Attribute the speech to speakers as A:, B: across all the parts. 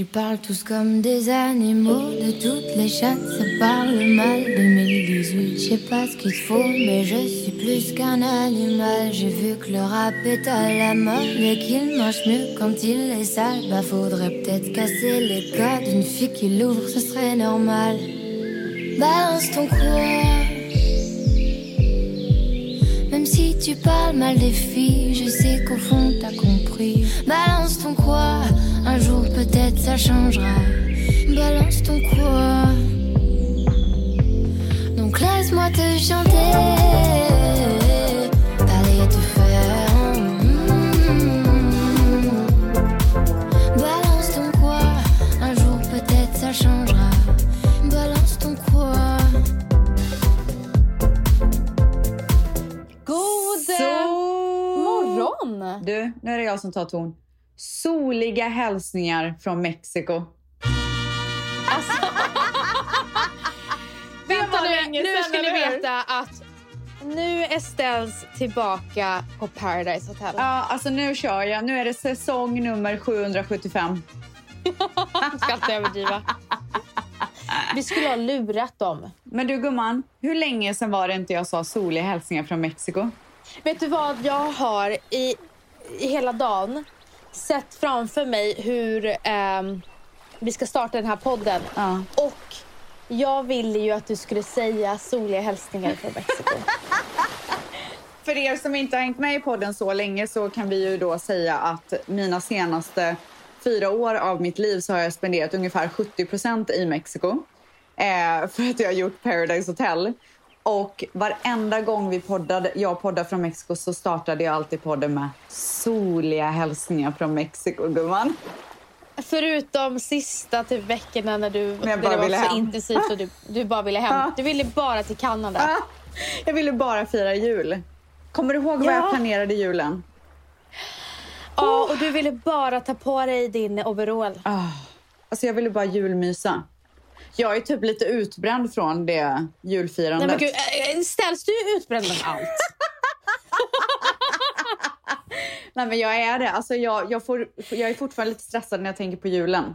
A: Ils parlent tous comme des animaux, de toutes les chattes, ça parle mal. 2018, je sais pas ce qu'il faut, mais je suis plus qu'un animal. J'ai vu que le rap est à la mode et qu'il mange mieux quand il est sale. Bah faudrait peut-être casser les codes, une fille qui l'ouvre, ce serait normal. Balance ton quoi Même si tu parles mal des filles, je sais qu'au fond t'as compris. Balance ton quoi Un jour peut-être ça changera. Balance ton quoi Donc laisse-moi te chanter.
B: Du, nu är det jag som tar ton. Soliga hälsningar från Mexiko.
C: Vänta nu, nu ska ni veta att nu är Stels tillbaka på Paradise Hotel.
B: Ja, alltså nu kör jag. Nu är det säsong nummer 775.
C: Jag ska inte överdriva. Vi skulle ha lurat dem.
B: Men du gumman, hur länge sedan var det inte jag sa soliga hälsningar från Mexiko?
C: Vet du vad jag har i, i hela dagen sett framför mig hur ehm, vi ska starta den här podden.
B: Ja.
C: Och jag ville ju att du skulle säga soliga hälsningar från Mexiko.
B: För er som inte har hängt med i podden så länge så kan vi ju då säga att mina senaste fyra år av mitt liv så har jag spenderat ungefär 70% i Mexiko. Eh, för att jag har gjort Paradise Hotel. Och varenda gång vi poddade, jag poddade från Mexiko så startade jag alltid podden med soliga hälsningar från Mexiko, gumman.
C: Förutom sista typ veckorna när, du, när det var så
B: hem.
C: intensivt och du, du bara ville hem. Du ville bara till Kanada.
B: Jag ville bara fira jul. Kommer du ihåg vad
C: Ja.
B: jag planerade julen?
C: Ja, och du ville bara ta på dig din overall.
B: Ah, alltså jag ville bara julmysa. Jag är typ lite utbränd från det julfirandet.
C: Nej men gud, ställs du utbränd av allt?
B: Nej, men jag är det. Alltså jag, jag, får, jag är fortfarande lite stressad när jag tänker på julen.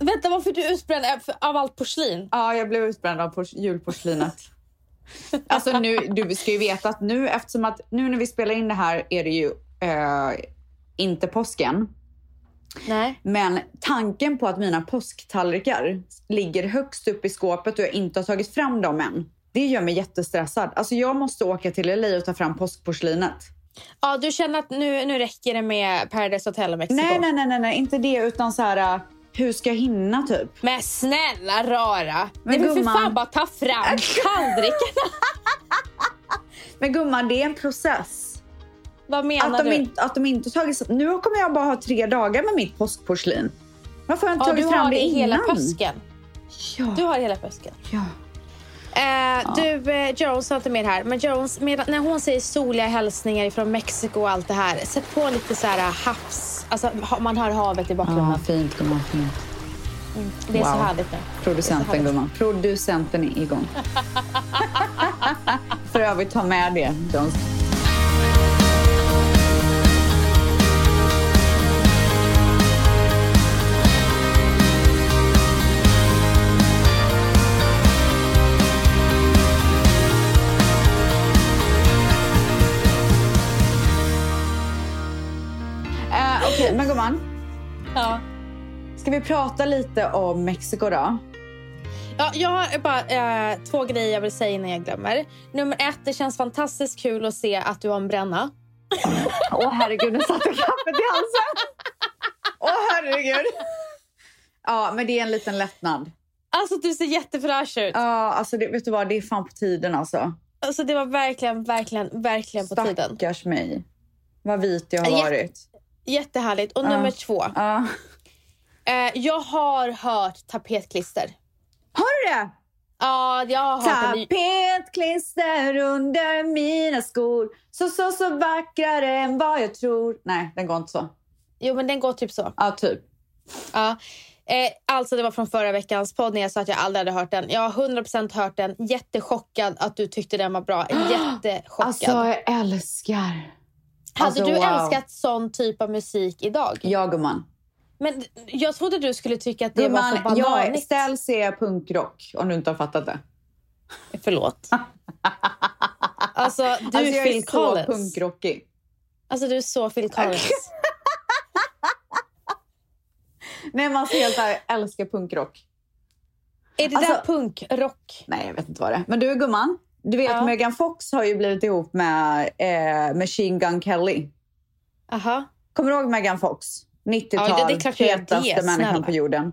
C: Vänta, varför är du utbränd av- av allt porslin?
B: Ja, jag blev utbränd av pors- julporslinet. alltså nu, du ska ju veta att nu, eftersom att nu när vi spelar in det här är det ju eh, inte påsken.
C: Nej.
B: Men tanken på att mina påsktallrikar ligger högst upp i skåpet och jag inte har tagit fram dem än. Det gör mig jättestressad. Alltså jag måste åka till LA och ta fram påskporslinet.
C: Ja, du känner att nu, nu räcker det med Paradise Hotel och Mexiko?
B: Nej, nej, nej, nej, nej, inte det utan så här. Hur ska jag hinna typ?
C: Men snälla rara!
B: Men
C: Nej, men för fan bara ta fram tallrikarna!
B: Men gumman, det är en process.
C: Vad menar
B: Att de,
C: du?
B: inte, att de inte tagit... Nu kommer jag bara ha tre dagar med mitt påskporslin. Varför har jag inte
C: ja,
B: tagit fram det innan?
C: hela påsken.
B: Ja.
C: Du har hela påsken.
B: ja.
C: Eh, Du, eh, Jones har inte med här, men Jones, med, när hon säger soliga hälsningar från Mexiko och allt det här, sätt på lite så här eh, havs... Alltså, man hör havet i bakgrunden.
B: Ja, fint gumman. Fint.
C: Det är så
B: Wow.
C: härligt nu.
B: Producenten gumman. Producenten är igång. För övrigt, ta med det. Jones.
C: Ja.
B: Ska vi prata lite om Mexiko då?
C: Ja, jag har bara eh, två grejer jag vill säga innan jag glömmer. Nummer ett, det känns fantastiskt kul att se att du har en bränna.
B: Åh herregud, nu satte kaffet i halsen. Åh herregud. Ja, men det är en liten lättnad.
C: Alltså du ser jättefräsch ut.
B: Ja, alltså det, vet du vad, det är fan på tiden alltså.
C: Alltså det var verkligen, verkligen, verkligen på tiden.
B: Stackars mig. Vad vit jag har varit.
C: Jättehärligt. Och nummer två. Eh, jag har hört tapetklister.
B: Har du det?
C: Ja, jag har hört ny...
B: Tapetklister under mina skor Så, så, så vackrare än vad jag tror Nej, den går inte så.
C: Jo, men den går typ så.
B: Ja, typ.
C: Ja. Eh, alltså det var från förra veckans podd när jag sa att jag aldrig hade hört den. Jag har 100% hört den. Jättechockad att du tyckte den var bra. Jättechockad.
B: Alltså jag älskar.
C: Hade
B: alltså,
C: du
B: wow.
C: älskat sån typ av musik idag?
B: Ja gumman.
C: Men jag trodde du skulle tycka att det var för
B: Gumman, jag
C: bananigt.
B: ställs är punkrock om du inte har fattat det.
C: Förlåt. Alltså, du
B: alltså,
C: är
B: jag
C: Phil
B: är så punkrockig.
C: Alltså, du är så Phil Collins.
B: Nej men alltså helt ärligt, älskar punkrock.
C: är det
B: Alltså-
C: där punkrock?
B: Nej jag vet inte vad det är. Men du gumman, du vet
C: Ja.
B: Megan Fox har ju blivit ihop med eh, Machine Gun Kelly.
C: Aha.
B: Kommer du ihåg Megan Fox? 90-tal,
C: Ja, det är
B: hetaste
C: det,
B: människan
C: snälla.
B: på jorden.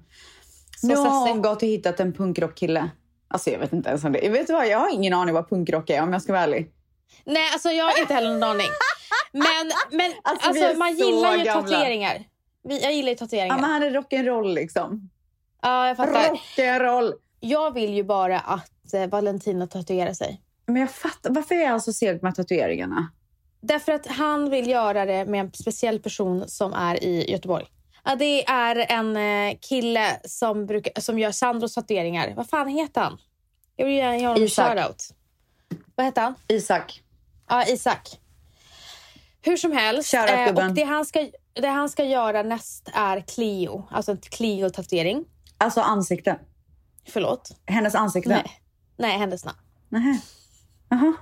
C: Så
B: nu har hon gått och hittat en punkrockkille. Alltså jag vet inte ens om det. Jag vet vad, jag har ingen aning vad punkrock är om jag ska vara ärlig.
C: Nej, alltså jag har inte heller någon aning. Men, men
B: Alltså,
C: alltså, man gillar ju
B: gamla.
C: tatueringar. Jag gillar ju tatueringar.
B: Ja, men han är rock'n'roll liksom.
C: Ja, jag fattar.
B: Rock'n'roll.
C: Jag vill ju bara att eh, Valentino tatuerar sig.
B: Men jag fattar, varför är jag så seg med tatueringarna?
C: Därför att han vill göra det med en speciell person som är i Göteborg. Ja, det är en eh, kille som, brukar, som gör Sandros tatueringar. Vad fan heter han? Jag vill ge honom
B: Isak.
C: shoutout. Vad heter han?
B: Isak.
C: Ja, Isak. Hur som helst.
B: Shoutout,
C: eh, och det, han ska, det han ska göra näst är Clio. Alltså en Clio-tatuering.
B: Alltså ansikte.
C: Förlåt.
B: Hennes ansikte.
C: Nej. Nej, hennes namn.
B: Nähä. Jaha.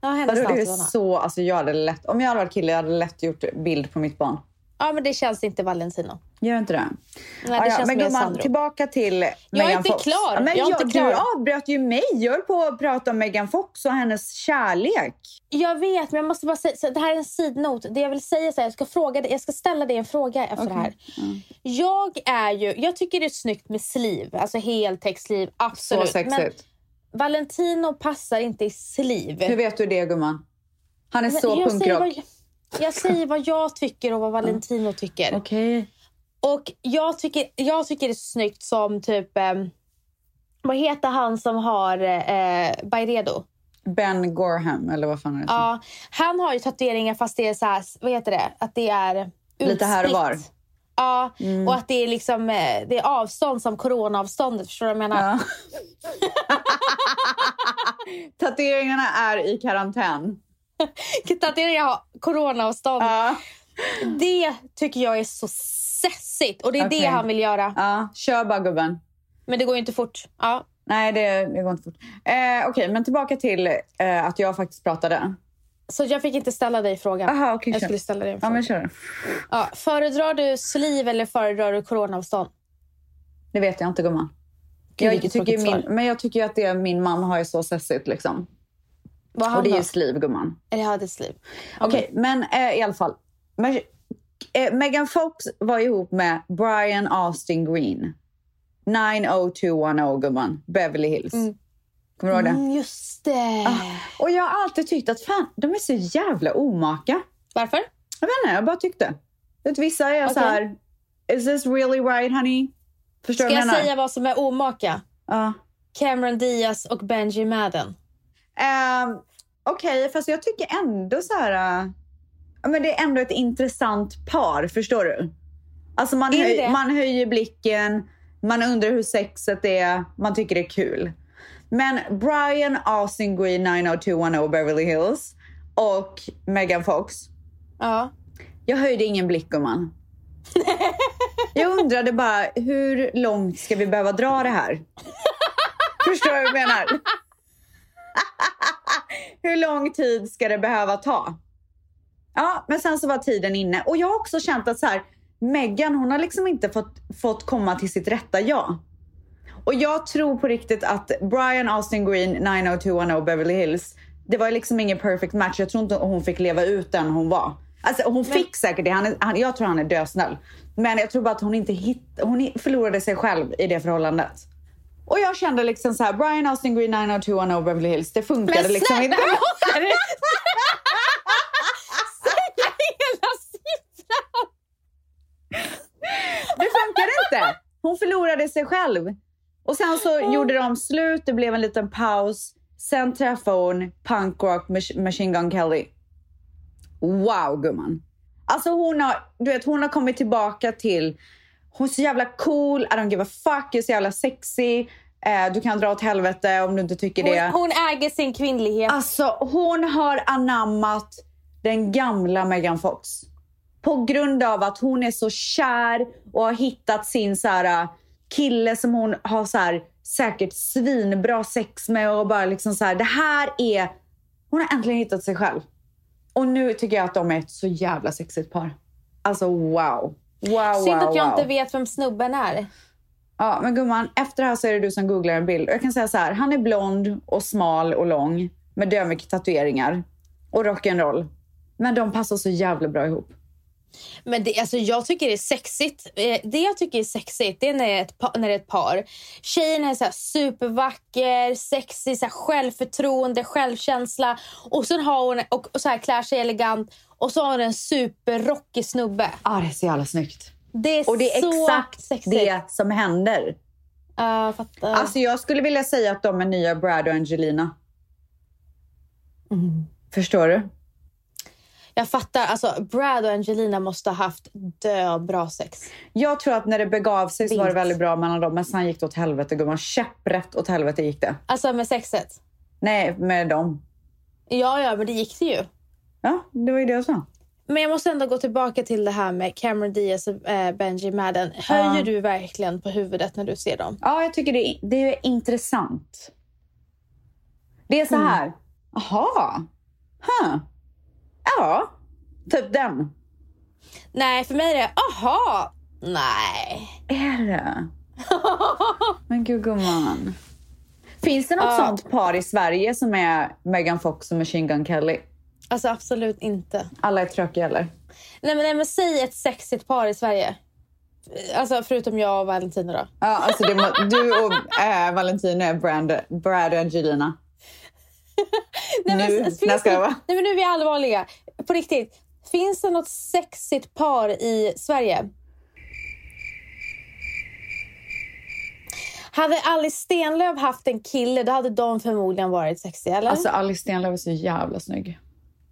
C: Ja, hennes namn.
B: det är så, alltså jag hade lätt, om jag hade varit kille jag hade lätt gjort bild på mitt barn.
C: Ja, men det känns inte Valentino.
B: Gör inte det?
C: Nej, det
B: Ja,
C: känns
B: men gumman,
C: Sandro.
B: tillbaka till
C: är
B: Megan
C: inte
B: Fox.
C: klar.
B: Ja, men
C: Jag är
B: jag,
C: inte klar.
B: Du avbröt ju mig. Jag höll på att prata om Megan Fox och hennes kärlek.
C: Jag vet, men jag måste bara säga, så det här är en sidnot. Det jag vill säga så här, jag ska, fråga jag ska ställa dig en fråga efter det här. Jag är ju, jag tycker det är snyggt med sleeve, alltså heltäcksliv, absolut.
B: Så sexigt.
C: Men Valentino passar inte i sleeve.
B: Hur vet du det gumman? Han är
C: Men
B: så
C: jag, säger
B: punkrock.
C: vad, jag säger vad jag tycker och vad Valentino tycker.
B: Okej.
C: Och jag tycker, jag tycker det är snyggt som typ... Eh, vad heter han som har eh, Byredo?
B: Ben Gorham eller vad fan är det?
C: Ja, han har ju tatueringar fast det är så här, vad heter det? Att det är
B: Lite här och var.
C: Ja, och att det är liksom eh, det är avstånd som coronaavståndet. Förstår du vad jag menar?
B: Ja. Tatueringarna är i karantän.
C: Tatueringar har coronaavstånd.
B: Ja.
C: Det tycker jag är så sessigt och det är
B: Okej.
C: det han vill göra.
B: ja. Kör bara gubben.
C: Men det går ju inte fort. Ja.
B: Nej, det, det går inte fort. Eh, Okej, men tillbaka till eh, att jag faktiskt pratade.
C: Så jag fick inte ställa dig frågan.
B: Aha, okej,
C: jag
B: kör.
C: skulle ställa dig en
B: Ja,
C: fråga.
B: men kör.
C: Ja, föredrar du sliv eller föredrar du coronaavstånd?
B: Det vet jag inte gumman.
C: Gud,
B: Jag tycker min,
C: svar.
B: men jag tycker att det min man har ju så sessigt liksom.
C: Vad
B: Och det är ju sliv gumman.
C: Eller jag hade sliv.
B: Okej, men eh, i alla fall. Men, eh, Megan Fox var ihop med Brian Austin Green. 90210 gumman. Beverly Hills. Kommer du ihåg det?
C: Mm, just det.
B: Och jag har alltid tyckt att fan, de är så jävla omaka.
C: Varför?
B: Jag vet inte, jag bara tyckte. Vet, vissa är så
C: Okej.
B: här, is this really right honey? Förstår
C: Ska jag säga vad som är omaka?
B: Ja.
C: Cameron Diaz och Benji Madden.
B: Ehm, Okej, fast jag tycker ändå så här... ja, men det är ändå ett intressant par, förstår du? Alltså man, höj, man höjer blicken, man undrar hur sexet är, man tycker det är kul. Men Brian Austin Green 90210 Beverly Hills och Megan Fox.
C: Ja.
B: Jag höjde ingen blick gumman. Jag undrade bara, hur långt ska vi behöva dra det här? Förstår du vad jag menar? hur lång tid ska det behöva ta? Ja, men sen så var tiden inne. Och jag har också känt att så här, Meghan, hon har liksom inte fått, fått komma till sitt rätta jag. Och jag tror på riktigt att Brian Austin Green, 90210 Beverly Hills, det var liksom ingen perfect match. Jag tror inte hon fick leva ut den hon var. Alltså hon fick säkert det. Han han, jag tror han är dösnäll. Men jag tror bara att hon inte hitt, hon förlorade sig själv i det förhållandet. Och jag kände liksom så här, Brian Austin Green 90210 Beverly Hills, det funkade
C: Men
B: liksom
C: snälla,
B: inte.
C: är det? Säga hela siffran!
B: Det funkade inte. Hon förlorade sig själv. Och sen så gjorde de slut, det blev en liten paus. Sen träffade hon punkrock Mach- Machine Gun Kelly. Wow gumman. Alltså hon har, du vet, hon har kommit tillbaka till Hon är så jävla cool, I don't give a fuck, jag är så jävla sexy. Eh, du kan dra åt helvete om du inte tycker det.
C: Hon, hon äger sin kvinnlighet.
B: Alltså hon har anammat den gamla Megan Fox. På grund av att hon är så kär och har hittat sin så här, kille som hon har så här, säkert svinbra sex med och bara liksom så här, det här är... Hon har äntligen hittat sig själv. Och nu tycker jag att de är ett så jävla sexigt par. Alltså wow. Wow,
C: Synd
B: wow,
C: att jag
B: wow.
C: inte vet vem snubben är.
B: Ja, men gumman, efter det här så är det du som googlar en bild. Och jag kan säga så här, han är blond och smal och lång med dömycket tatueringar och rock'n'roll. Men de passar så jävla bra ihop.
C: Men det, alltså, jag tycker det är sexigt. Eh, Det jag tycker är sexigt det är när det är ett par. När det är ett par. Tjejen är så supervacker, sexig, så självförtroende, självkänsla. Och sen har hon och, och så här klär sig elegant. Och så har hon en superrockig snubbe.
B: Ja, det är så jävla snyggt.
C: Det är,
B: Och det är
C: så
B: exakt
C: sexigt.
B: det som händer.
C: Fattar.
B: Alltså jag skulle vilja säga att de är nya Brad och Angelina.
C: Mm.
B: Förstår du?
C: Jag fattar. Alltså, Brad och Angelina måste ha haft dö bra sex.
B: Jag tror att när det begav sig så var det väldigt bra mellan dem. Men sen gick det åt helvete gumman. Käpprätt åt helvete gick det.
C: Alltså med sexet.
B: Nej, med dem.
C: Ja, ja, men det gick det ju.
B: Ja, det var ju det jag sa.
C: Men jag måste ändå gå tillbaka till det här med Cameron Diaz och eh, Benji Madden. Höjer
B: Ja.
C: du verkligen på huvudet när du ser dem?
B: Ja, jag tycker det är, det är intressant. Det är så
C: Mm.
B: här. Jaha. Huh. Ja, typ den.
C: Nej, för mig är det aha. Nej.
B: Är det? Men gud gumman. Finns det något
C: Ja.
B: sånt par i Sverige som är Megan Fox och Machine Gun Kelly?
C: Alltså absolut inte.
B: Alla är tråkiga eller?
C: Nej men, nej, men säg ett sexigt par i Sverige. Alltså förutom jag och Valentino då.
B: Ja, alltså det, du och äh, Valentina är Brand, Brad och Angelina.
C: Nej,
B: Nu?
C: finns
B: När ska
C: det-? Nej men nu är vi allvarliga. På riktigt. Finns det något sexigt par i Sverige? Hade Alice Stenlöf haft en kille då hade de förmodligen varit sexiga, eller?
B: Alltså Alice Stenlöf är så jävla snygg.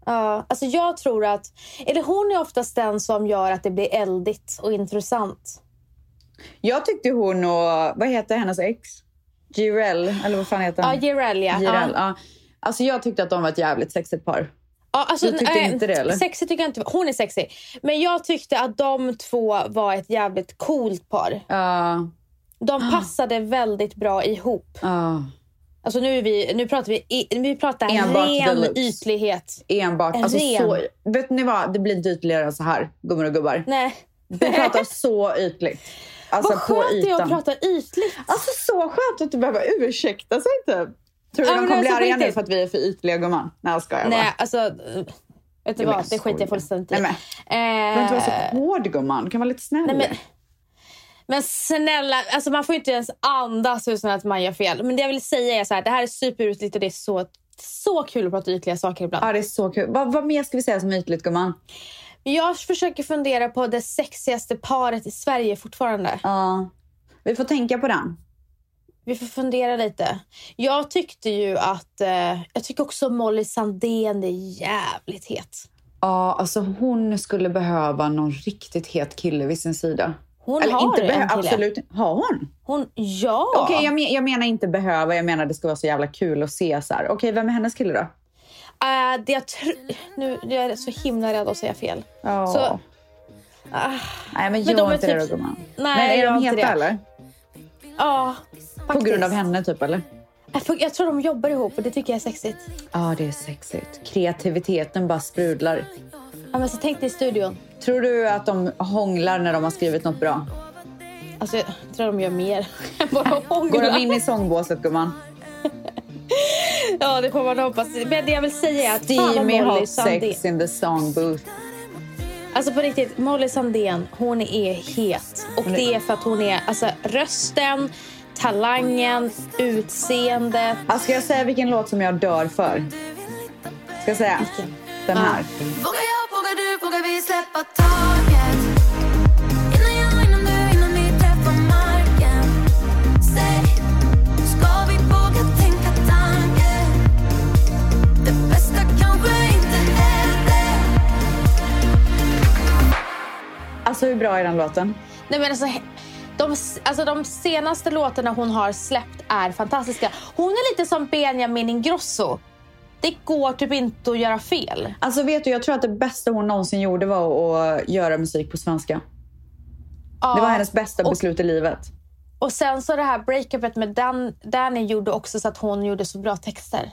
C: Ja, alltså jag tror att... Eller hon är oftast den som gör att det blir eldigt och intressant.
B: Jag tyckte hon och, vad heter hennes ex? Jireel, eller vad fan heter
C: Ja,
B: han?
C: Jireel ja.
B: Jireel,
C: ja.
B: Alltså jag tyckte att de var ett jävligt sexigt par.
C: Ja, alltså,
B: Du tyckte
C: äh,
B: inte det, eller?
C: Sexig tycker jag inte. Hon är sexig. Men jag tyckte att de två var ett jävligt coolt par.
B: Ja,
C: De passade väldigt bra ihop.
B: ja.
C: Alltså nu, vi, nu pratar vi, vi pratar
B: Enbart
C: ren
B: deluxe.
C: ytlighet.
B: Enbart.
C: En
B: Alltså,
C: ren.
B: så, vet ni vad? Det blir inte ytligare än så här, gummor och gubbar.
C: Nej.
B: Du pratar så ytligt. Alltså
C: Vad skönt det är att prata ytligt.
B: Alltså så skönt att du behöver ursäkta sig typ. Tror du
C: Ja,
B: de kommer bli
C: alltså,
B: arga nu
C: riktigt.
B: för att vi är för ytliga gumman? Nej jag skojar bara.
C: Nej, alltså... eh, Vet du vad?
B: jag
C: Det skiter jag fullständigt i.
B: Nej, men,
C: Eh,
B: du inte vara så hård gumman. Du kan vara lite snäll.
C: Nej, men, men snälla, alltså man får inte ens andas utan att man gör fel. Men det jag vill säga är så här, det här är superytligt och det är så, så kul att prata ytliga saker ibland.
B: Ja det är så kul. Vad, vad mer ska vi säga som är ytligt gumman?
C: Jag försöker fundera på det sexigaste paret i Sverige fortfarande.
B: Ja. Vi får tänka på den.
C: Vi får fundera lite. Jag tyckte ju att... Eh, jag tycker också Molly Sandén är jävligt het.
B: Ja, alltså hon skulle behöva någon riktigt het kille vid sin sida.
C: Hon
B: Eller
C: har
B: inte
C: en kille.
B: absolut. Har hon?
C: Hon, ja!
B: Okej, jag, men, jag menar inte behöva. Jag menar det ska vara så jävla kul att se så. Okej, vem är hennes kille då?
C: Eh, det jag nu jag är så himla rädd att säga fel.
B: Ja.
C: Så, ah,
B: Nej, men
C: Men
B: gör inte det
C: typ-
B: då gumman.
C: nej,
B: Men är de heta eller?
C: Ja,
B: På
C: faktiskt.
B: grund av henne typ eller?
C: Jag, tror de jobbar ihop och det tycker jag är sexigt.
B: Ja, det är sexigt. Kreativiteten bara sprudlar.
C: Ja, men så tänk dig i studion.
B: Tror du att de hånglar när de har skrivit något bra?
C: Alltså, jag tror de gör mer än bara
B: Går de in i sångbåset gumman?
C: Ja, det får man hoppas. Men det jag vill säga är att
B: Steamy hot sex in the song booth.
C: Alltså på riktigt, Molly Sandén, hon är het. Och det är för att hon är alltså, rösten, talangen, utseendet.
B: Alltså, ska jag säga vilken låt som jag dör för? Ska jag säga?
C: Vilken?
B: Den här.
A: Vågar jag, vågar du, vågar vi släppa taget? Innan jag, innan du, innan vi träffar marken Säg, ska vi våga tänka tanken? Det bästa kanske inte händer
B: Alltså hur bra är den låten?
C: Nej men alltså, De, alltså de senaste låtarna hon har släppt är fantastiska. Hon är lite som Benjamin Ingrosso. Det går typ inte att göra fel.
B: Alltså vet du, jag tror att det bästa hon någonsin gjorde var att göra musik på svenska.
C: Ja.
B: Det var hennes bästa
C: och,
B: beslut i livet.
C: Och sen så det här breakupet med Dan, Danny gjorde också så att hon gjorde så bra texter.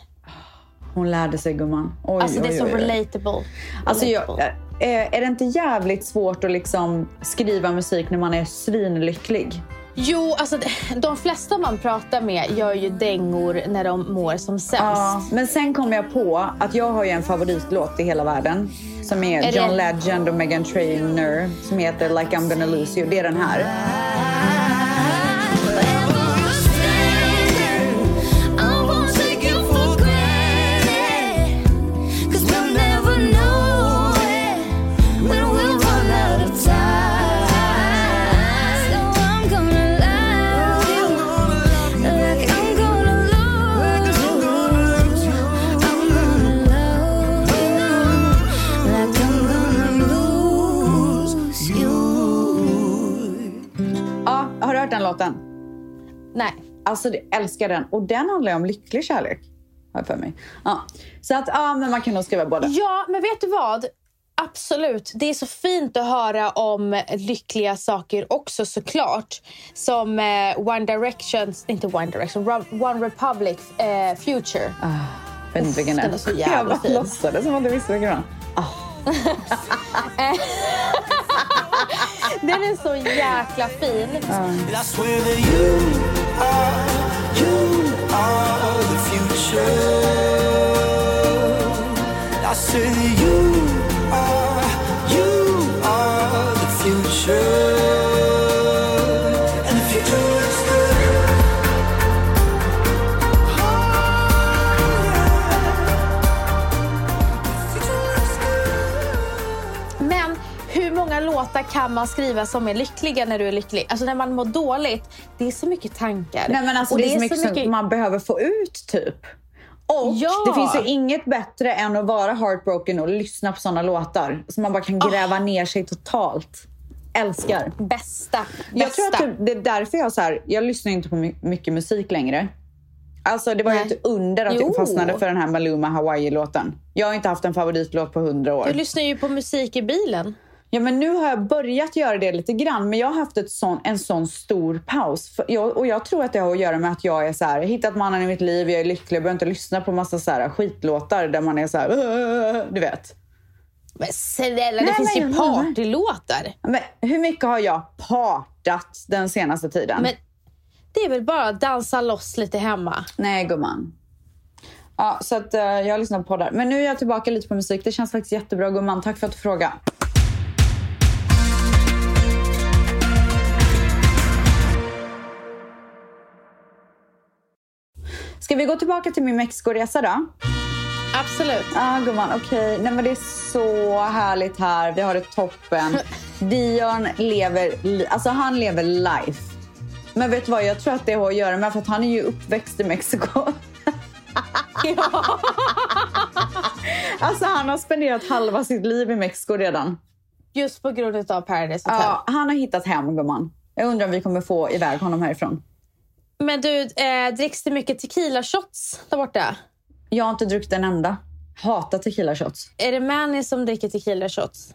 B: Hon lärde sig gumman. Oj,
C: Alltså det är
B: oj,
C: så
B: oj, oj.
C: relatable.
B: Alltså, jag,
C: Relatable.
B: Är det inte jävligt svårt att liksom skriva musik när man är svinlycklig?
C: Jo, alltså de flesta man pratar med gör ju dängor när de mår som sämst.
B: Ja, men sen kom jag på att jag har ju en favoritlåt i hela världen. Som är,
C: Är det-
B: John Legend och Megan Trainor. Som heter Like I'm gonna lose you. Det är den här. Låten?
C: Nej.
B: Alltså, jag älskar den. Och den handlar om lycklig kärlek. Har jag för mig. Ja. Så att, ja, men man kan nog skriva båda.
C: Ja, men vet du vad? Absolut. Det är så fint att höra om lyckliga saker också såklart. Som eh, One Directions, inte One Direction, One Republic eh, Future.
B: Jag vet inte vilken det
C: den är så jävla
B: Jag bara
C: fin.
B: låtsades som att du visste vilken det var.
C: Den är så jäkla fin.
D: I
C: låtar kan man skriva som är lyckliga när du är lycklig? Alltså när man mår dåligt, det är så mycket tankar.
B: Nej, men alltså,
C: Och
B: det är så mycket, som man behöver få ut typ. Och
C: Ja.
B: det finns ju inget bättre än att vara heartbroken och lyssna på såna låtar. Så man bara kan gräva ner sig totalt. Älskar.
C: Bästa,
B: Jag tror
C: bästa.
B: att det, det är därför jag så här, jag lyssnar inte på my- mycket musik längre. Alltså det var ju
C: Nej.
B: ett under att
C: Jo.
B: jag fastnade för den här Maluma Hawaii-låten. Jag har inte haft en favoritlåt på hundra år.
C: Du lyssnar ju på musik i bilen.
B: Ja, men nu har jag börjat göra det lite grann, men jag har haft ett sån, en sån stor paus. Jag, och jag tror att det har att göra med att jag är så här, jag har hittat mannen i mitt liv, jag är lycklig, jag behöver inte lyssna på massa så här skitlåtar där man är så här, du vet.
C: Men snälla, det finns
B: men
C: ju partylåtar.
B: Men hur mycket har jag partat den senaste tiden?
C: Men det är väl bara att dansa loss lite hemma.
B: Nej, gumman. Ja, så att, eh, jag har lyssnat på poddar. Men nu är jag tillbaka lite på musik. Det känns faktiskt jättebra, gumman. Tack för att du frågade. Ska vi gå tillbaka till min Mexikoresa då?
C: Absolut.
B: Ja, ah, gumman. Okej. Nej, men det är så härligt här. Vi har det toppen. Dion lever... li- Alltså, han lever life. Men vet du vad? Jag tror att det har att göra med för att han är ju uppväxt i Mexiko. Alltså, han har spenderat halva sitt liv i Mexiko redan.
C: Just på grund av Paradise Hotel.
B: Ja, han har hittat hem, gumman. Jag undrar om vi kommer få iväg honom härifrån.
C: Men du, eh, dricks det mycket tequila shots där borta?
B: Jag har inte druckit en enda. Hatar tequila shots.
C: Är det Manny som dricker tequila shots?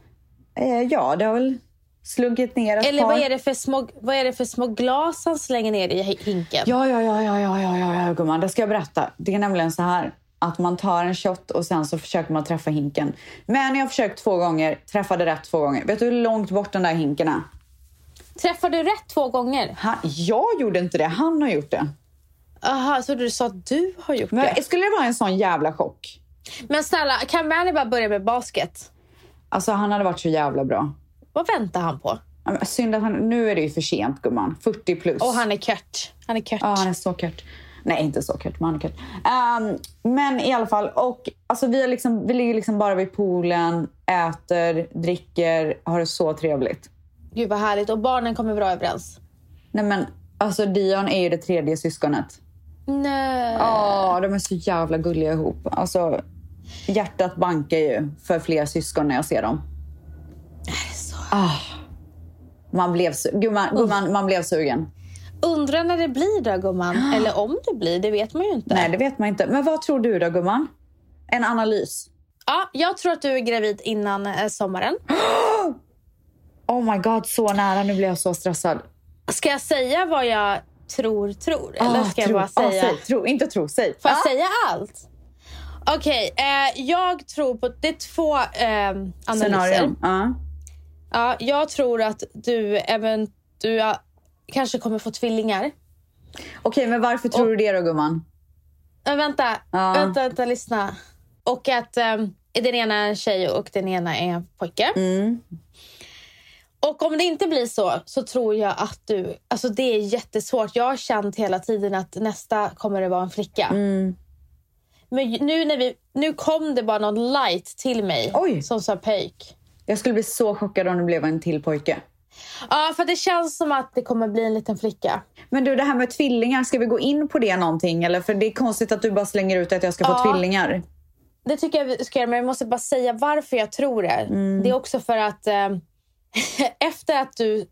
B: Eh, ja, det har väl sluggit ner ett
C: Eller
B: par.
C: vad är, det för små, vad är det för små glas han slänger ner i hinken?
B: Ja, ja, ja, ja, ja, ja, ja, ja, gumman. Det ska jag berätta. Det är nämligen så här att man tar en shot och sen så försöker man träffa hinken. Men jag har försökt två gånger, träffade rätt två gånger. Vet du hur långt bort den där hinken är?
C: Träffar du rätt två gånger?
B: Han, jag gjorde inte det, han har gjort det.
C: Aha, så du sa att du har gjort
B: Men
C: det.
B: skulle det vara en sån jävla chock?
C: Men snälla, kan Manny bara börja med basket?
B: Alltså han hade varit så jävla bra.
C: Vad väntar han på?
B: Men Synd att han, nu är det ju för sent gumman. 40 plus.
C: Och han är kört. Han är kört.
B: Ja, han är så kört. Nej, inte så kört, men han är kört. Ehm, men i alla fall, och, alltså, vi, är liksom, vi ligger liksom bara vid poolen, äter, dricker, har det så trevligt.
C: Gud vad härligt. Och barnen kommer bra överens.
B: Nej men, alltså Dion är ju det tredje syskonet.
C: Nej.
B: Ja, de är så jävla gulliga ihop. Alltså, hjärtat bankar ju för fler syskon när jag ser dem.
C: Det är så.
B: Man blev, gumman, gumman, man blev sugen.
C: Undrar när det blir då gumman. Eller om det blir, det vet man ju inte.
B: Nej, det vet man inte. Men vad tror du då, gumman? En analys.
C: Ja, jag tror att du är gravid innan eh, sommaren.
B: Oh my god, så nära. Nu blir jag så stressad.
C: Ska jag säga vad jag tror tror? Eller
B: Ah,
C: ska jag
B: tro.
C: bara säga?
B: Ah, säg, tro. Inte tro, säg.
C: Får jag
B: Ah.
C: säga allt? Okej, eh, jag tror på... Det är två eh, analyser.
B: Scenarion. Ja.
C: Ja, jag tror att du eventuellt kanske kommer få tvillingar.
B: Okej, men varför tror du det då, gumman?
C: Men vänta,
B: Ja.
C: vänta, vänta, lyssna. Och att eh, den ena är en tjej och den ena är en pojke.
B: Mm.
C: Och om det inte blir så, så tror jag att du... Alltså det är jättesvårt. Jag har känt hela tiden att nästa kommer det vara en flicka.
B: Mm.
C: Men nu, när vi, nu kom det bara någon light till mig
B: Oj.
C: som sa pöjk.
B: Jag skulle bli så chockad om det blev en till pojke.
C: Ja, för det känns som att det kommer bli en liten flicka.
B: Men du, det här med tvillingar, ska vi gå in på det någonting? Eller? För det är konstigt att du bara slänger ut att jag ska få
C: Ja.
B: tvillingar.
C: Det tycker jag vi ska göra, men jag måste bara säga varför jag tror det.
B: Mm.
C: Det är också för att eh, efter att du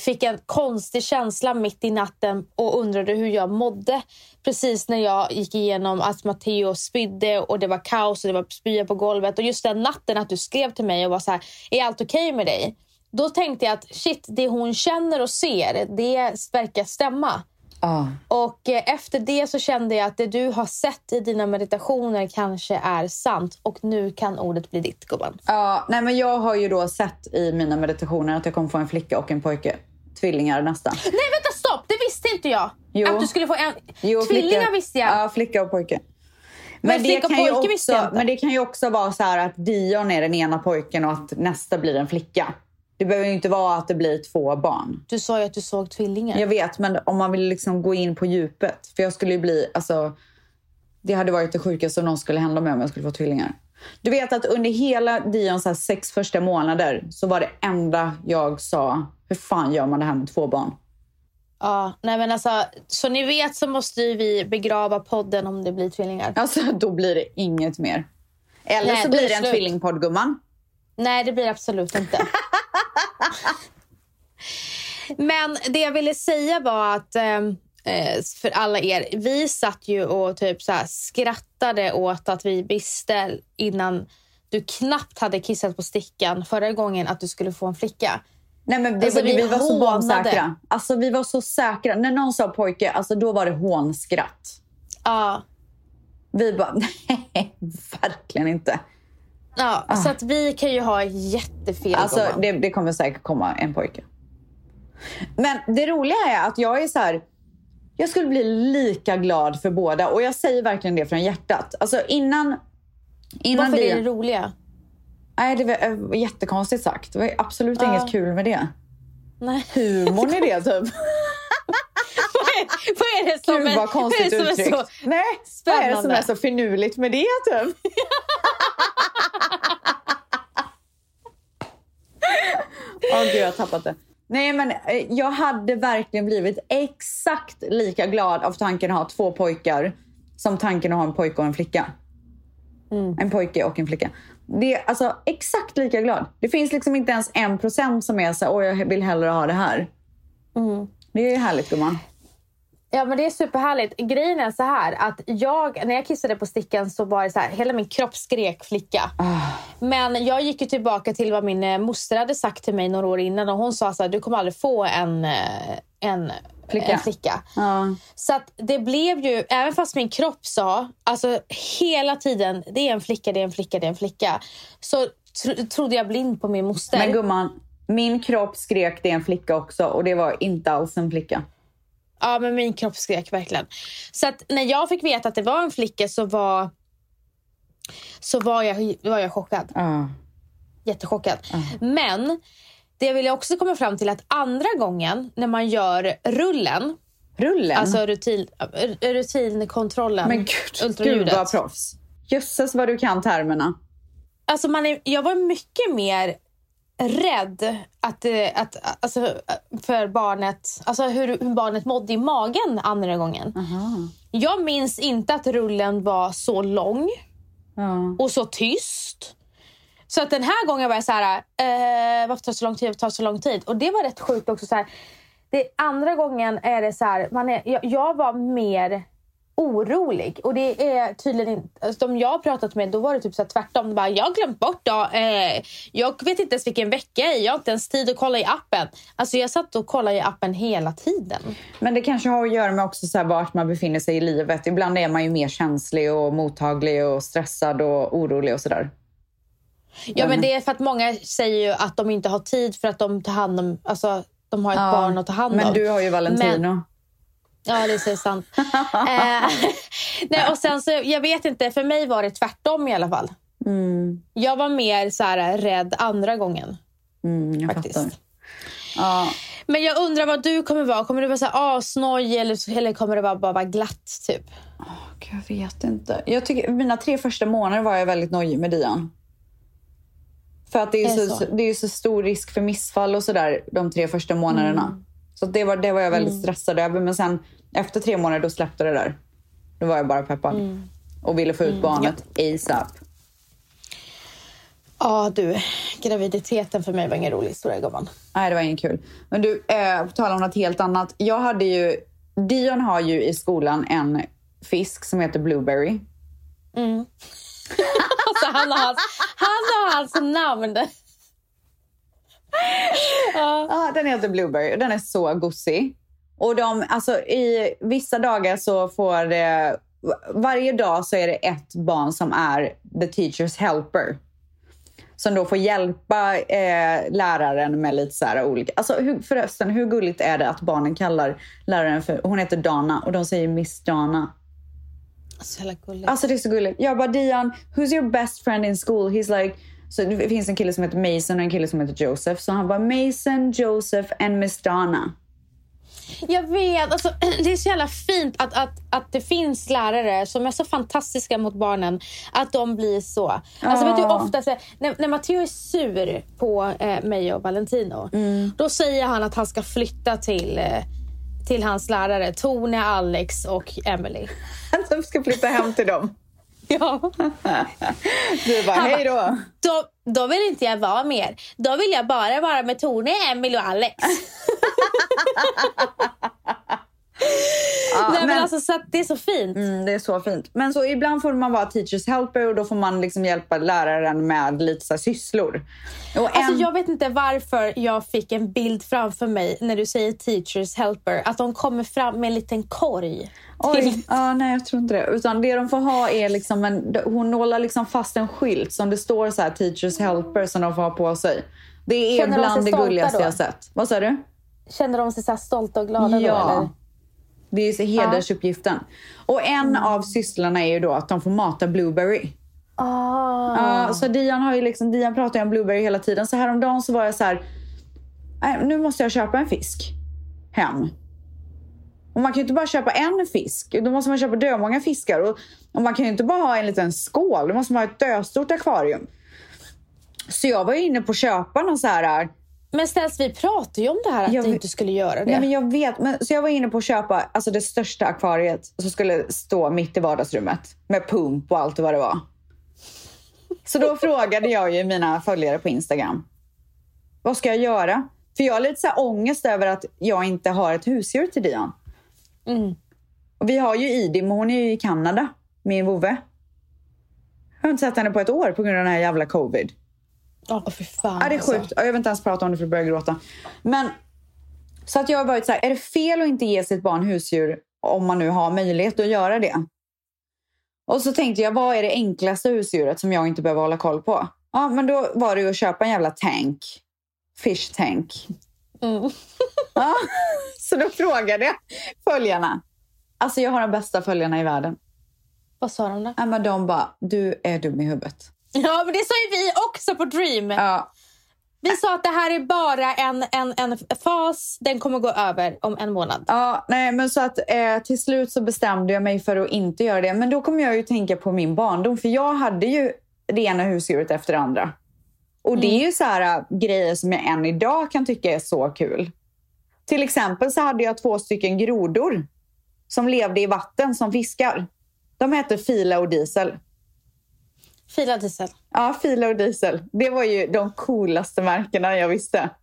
C: fick en konstig känsla mitt i natten och undrade hur jag mådde precis när jag gick igenom att Matteo spydde och det var kaos och det var spya på golvet. Och just den natten att du skrev till mig och var så här, är allt okej med dig? Då tänkte jag att shit, det hon känner och ser, det verkar stämma.
B: Ah.
C: Och eh, efter det så kände jag att det du har sett i dina meditationer kanske är sant. Och nu kan ordet bli ditt, gumman.
B: Nej men jag har ju då sett i mina meditationer att jag kommer få en flicka och en pojke. Tvillingar nästa.
C: Nej, vänta, stopp! Det visste inte jag.
B: Jo.
C: Att du skulle få en...
B: Jo,
C: Tvillingar
B: flicka.
C: visste jag.
B: Ja, flicka och pojke.
C: Men flicka och
B: kan ju
C: inte.
B: Men det kan ju också vara så att Dion är den ena pojken och att nästa blir en flicka. Det behöver ju inte vara att det blir två barn.
C: Du sa ju att du såg tvillingar.
B: Jag vet, men om man vill liksom gå in på djupet. För jag skulle ju bli, alltså. Det hade varit det sjukaste om någon skulle hända mig om jag skulle få tvillingar. Du vet att under hela Dions här sex första månader så var det enda jag sa, hur fan gör man det här med två barn?
C: Ja, nej men alltså, så ni vet så måste ju vi begrava podden om det blir tvillingar.
B: Alltså då blir det inget mer. Eller
C: Nej,
B: så blir
C: det
B: det en
C: slut.
B: tvillingpodd gumman.
C: Nej, det blir absolut inte. Men det jag ville säga var att ehm, eh, för alla er, vi satt ju och typ så skrattade åt att vi visste innan du knappt hade kissat på stickan förra gången att du skulle få en flicka.
B: Nej men det,
C: Alltså,
B: vi,
C: vi
B: vi var så bombsäkra. Alltså vi var så säkra. När någon sa pojke, alltså då var det hånskratt.
C: Ja,
B: Vi bara, nej verkligen inte.
C: Ja så att vi kan ju ha jättefel
B: Alltså det, det kommer säkert komma en pojke. Men det roliga är att jag är så här. Jag skulle bli lika glad för båda och jag säger verkligen det från hjärtat. Alltså innan... innan
C: Varför
B: det,
C: är det roliga?
B: Nej, det var eh, jättekonstigt sagt. Det var absolut
C: Ja.
B: inget kul med det.
C: Nej.
B: Humorn i det typ.
C: vad, är, vad är det som
B: Gud
C: är,
B: vad konstigt
C: är som är så
B: Nej, vad är det som är så finurligt med det typ? Åh gud, jag har tappat det. Nej, men eh, jag hade verkligen blivit exakt lika glad av tanken att ha två pojkar som tanken att ha en pojke och en flicka. En pojke och en flicka. Det är alltså exakt lika glad. Det finns liksom inte ens en procent som är så åh jag vill hellre ha det här. Det är ju härligt gumman.
C: Ja men det är superhärligt. Grejen är så här att jag, när jag kissade på stickan så var det så här, hela min kropp skrek flicka.
B: Ah.
C: Men jag gick ju tillbaka till vad min eh, moster hade sagt till mig några år innan och hon sa så här, du kommer aldrig få en, eh, en
B: Flicka.
C: En flicka.
B: Ja.
C: Så att det blev ju, även fast min kropp sa, alltså hela tiden, det är en flicka, det är en flicka, det är en flicka. Så tro, trodde jag blind på min moster.
B: Men gumman, min kropp skrek det är en flicka också och det var inte alls en flicka.
C: Ja, men min kropp skrek verkligen. Så när jag fick veta att det var en flicka så var, så var, jag, var jag chockad.
B: Ja.
C: Jättechockad. Men det jag ville också komma fram till att andra gången när man gör rullen,
B: Rullen?
C: alltså rutin, rutinkontrollen,
B: men gud, gud vad proffs. Jösses vad du kan termerna.
C: Alltså man är, jag var mycket mer rädd att, eh, att, alltså, för barnet, alltså hur, hur barnet mådde i magen andra gången. Jag minns inte att rullen var så lång
B: Ja.
C: och så tyst. Så att den här gången var jag så här, eh, varför tar det så lång tid? Varför tar det så lång tid? Och det var rätt sjukt också. Så här, det, andra gången är det så här, man är, jag, jag var mer orolig. Och det är tydligen inte... Alltså de jag har pratat med, då var det typ så tvärtom. De bara, jag har glömt bort då. Eh, jag vet inte ens vilken vecka jag är. Jag har inte ens tid att kolla i appen. Alltså jag satt och kollade i appen hela tiden.
B: Men det kanske har att göra med också så här vart man befinner sig i livet. Ibland är man ju mer känslig och mottaglig och stressad och orolig och sådär.
C: Ja, men det är för att många säger ju att de inte har tid för att de tar hand om... Alltså, de har ett
B: Ja,
C: barn att ta hand om.
B: Men du har ju Valentino.
C: Men- Ja, det är så sant. eh, nej, och sen så, jag vet inte, för mig var det tvärtom i alla fall.
B: Mm,
C: Jag var mer så här, rädd andra gången.
B: mm, jag
C: Faktiskt.
B: fattar. Ja,
C: Men jag undrar vad du kommer vara. Kommer du vara så här asnoj eller, eller kommer det vara, bara vara glatt? typ?
B: Gud, jag vet inte. Jag tycker, mina tre första månader var jag väldigt nojig med Dian. För att det är,
C: Är
B: så,
C: så?
B: det är så stor risk för missfall och sådär de tre första månaderna.
C: Mm.
B: Så det var, det var jag väldigt stressad över. Men sen efter tre månader då släppte det där. Då var jag bara peppad.
C: Mm.
B: Och ville få ut barnet ASAP.
C: Ja, du. Graviditeten för mig var ingen rolig historia, gumman.
B: Nej, det var inget kul. Men du, eh, på tal om något helt annat. Jag hade ju... Dion har ju i skolan en fisk som heter Blueberry.
C: Alltså, han, har hans, han har hans namn. Ja.
B: Ja, den heter Blueberry och den är så gosig. Och de, alltså, I vissa dagar så får det... Varje dag så är det ett barn som är the teacher's helper. Som då får hjälpa eh, läraren med lite så här olika... Alltså, hur, förresten, hur gulligt är det att barnen kallar läraren för... Hon heter Dana och de säger Miss Dana.
C: Så jävla gulligt.
B: Alltså det är så gulligt. Jag bara, Dion, who's your best friend in school? He's like... Så det finns en kille som heter Mason och en kille som heter Joseph. Så han bara, Mason, Joseph and Miss Dana.
C: Jag vet. Alltså, det är så jävla fint att, att, att det finns lärare som är så fantastiska mot barnen. Att de blir så. Alltså, vet du,
B: Ja.
C: ofta, så, när, när Matteo är sur på eh, mig och Valentino. Då säger han att han ska flytta till, eh, till hans lärare. Tone, Alex och Emily.
B: De ska flytta hem till dem.
C: Ja.
B: Du bara, hej då.
C: Då, då vill inte jag vara mer. Då vill jag bara vara med Tone, Emily och Alex.
B: Ja,
C: Nej, men
B: men-
C: alltså, så det är så fint.
B: Mm, det är så fint. Men så ibland får man vara teachers helper och då får man liksom hjälpa läraren med lite så här sysslor. Och
C: Alltså,
B: en-
C: jag vet inte varför jag fick en bild framför mig när du säger teachers helper. Att de kommer fram med en liten korg.
B: Oj, ja, nej jag tror inte det. Utan det de får ha är liksom en, hon nålar liksom fast en skylt som det står så här teachers helper som de får ha på sig. Det är
C: Känner de
B: bland
C: sig
B: det gulligaste
C: då?
B: jag sett. Vad sa du?
C: Känner de sig så stolta och glada då? Eller?
B: Det är så hedersuppgiften. Och en av sysslorna är ju då att de får mata Blueberry.
C: Ah.
B: Ja, så Dian, har ju liksom, Dian pratar ju om Blueberry hela tiden. Så häromdagen så var jag så här, "Nej, nu måste jag köpa en fisk hem. Och man kan ju inte bara köpa en fisk. Då måste man köpa dömånga fiskar. Och, och man kan ju inte bara ha en liten skål. Då måste man ha ett döstort akvarium. Så jag var ju inne på att köpa någon så här...
C: Men ställs vi pratade ju om det här att
B: Jag
C: du inte skulle göra det.
B: Nej, men jag vet. Men, så jag var inne på att köpa alltså det största akvariet som skulle stå mitt i vardagsrummet. Med pump och allt vad det var. Så då frågade jag ju mina följare på Instagram. Vad ska jag göra? För jag har lite så här ångest över att jag inte har ett husdjur till Dion.
C: Mm.
B: Och vi har ju Idi, men hon är ju i Kanada. Min vovve. Jag har inte sett henne på ett år på grund av den här jävla covid.
C: Åh, fy fan.
B: Ja, det är
C: alltså.
B: sjukt. Jag vill inte ens prata om det för att börja gråta. Men, så att jag har varit så här, är det fel att inte ge sitt barn husdjur om man nu har möjlighet att göra det? Och så tänkte jag, vad är det enklaste husdjuret som jag inte behöver hålla koll på? Ja, men då var det ju att köpa en jävla tank. Fish tank.
C: Mm.
B: Ja, så då frågade jag följarna. Alltså jag har de bästa följarna i världen.
C: Vad sa de då?
B: Ja, men de bara, du är dum i huvudet.
C: Ja, men det sa ju vi också på Dream.
B: Ja,
C: Vi sa att det här är bara en, en, en fas. Den kommer gå över om en månad.
B: Ja, nej, men så att eh, till slut så bestämde jag mig för att inte göra det. Men då kommer jag ju tänka på min barndom. För jag hade ju det ena husdjuret efter det andra. Och det är ju så här äh, grejer som jag än idag kan tycka är så kul. Till exempel så hade jag två stycken grodor som levde i vatten som fiskar. De hette Fila och Diesel.
C: Fila diesel.
B: Ja, Fila och Diesel. Det var ju de coolaste märkena jag visste.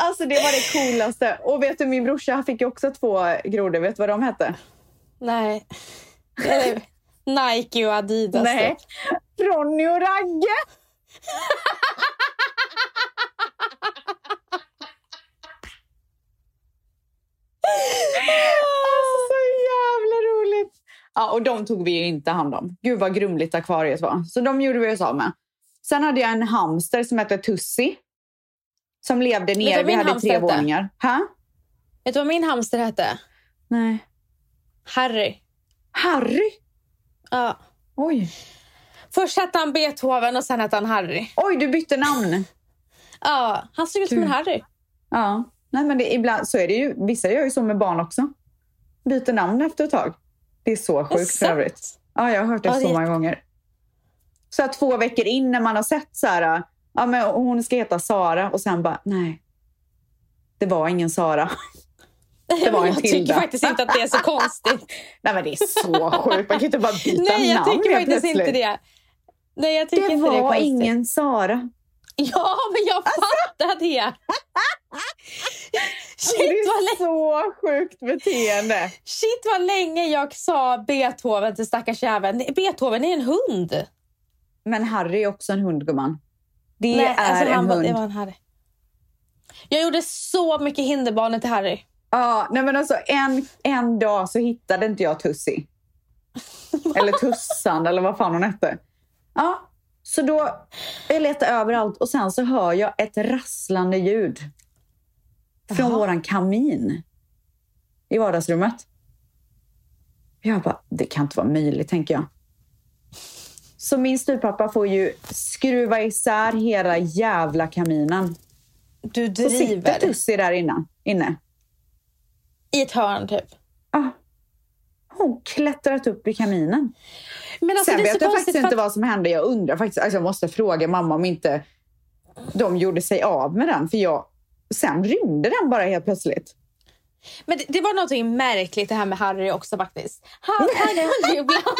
B: Alltså det var det coolaste. Och vet du, min brorsa han fick ju också två grodor. Vet du vad de hette?
C: Nej. Nike och Adidas.
B: Nej. Ronny och Ragge! Alltså så jävla roligt! Ja, och de tog vi ju inte hand om. Gud vad grumligt akvariet var. Så de gjorde vi oss av med. Sen hade jag en hamster som hette Tussi. Som levde
C: du
B: ner.
C: vad
B: Vi hade tre
C: hette?
B: våningar. Ha?
C: Vet du vad min hamster hette?
B: Nej.
C: Harry.
B: Harry?
C: Ja.
B: Oj.
C: Först hette han Beethoven och sen hette han Harry.
B: Oj, du bytte namn.
C: Ja, han såg ut som en Harry.
B: Ja. Nej, men det, ibland så är det ju. Vissa gör ju så med barn också. Byter namn efter ett tag. Det är så
C: det
B: sjukt för övrigt. Ja, jag har hört det så
C: det
B: många gånger. Så att två veckor in när man har sett så här, ja men hon ska heta Sara och sen bara, nej. Det var ingen Sara. Det var en
C: jag tycker faktiskt inte att det är så konstigt.
B: Nej men det är så sjukt. Man kan inte bara byta
C: Nej, jag
B: namn
C: tycker faktiskt inte
B: plötsligt.
C: det. Nej, jag tycker
B: Det
C: inte det är
B: var
C: konstigt.
B: ingen Sara.
C: Ja, men jag fattar det.
B: Alltså,
C: Shit
B: det är så sjukt beteende.
C: shit vad länge jag sa Beethoven till stackars jäveln. Beethoven är en hund.
B: Men Harry är också en hund gumman. Det
C: Nej,
B: är
C: alltså,
B: en
C: han
B: hund.
C: Det var en Harry. Jag gjorde så mycket Hinderbarnet till Harry.
B: Ja, nej men alltså en, en dag så hittade inte jag Tussi. Eller Tussan eller vad fan hon hette. Ja, så då jag letade överallt och sen så hör jag ett rasslande ljud. Från
C: Jaha.
B: våran kamin. I vardagsrummet. Jag bara, det kan inte vara möjligt tänker jag. Så min styvpappa får ju skruva isär hela jävla kaminen.
C: Du
B: Så sitter
C: driver.
B: Tussi där inne. inne.
C: I ett hörn typ.
B: Ah. Hon klättrat upp i kaminen.
C: Men alltså,
B: Sen vet jag faktiskt inte vad som hände. Jag undrar faktiskt. Alltså jag måste fråga mamma om inte de gjorde sig av med den. För jag, sen rymde den bara helt plötsligt.
C: Men det, det var något märkligt det här med Harry också faktiskt. Han hade ibland.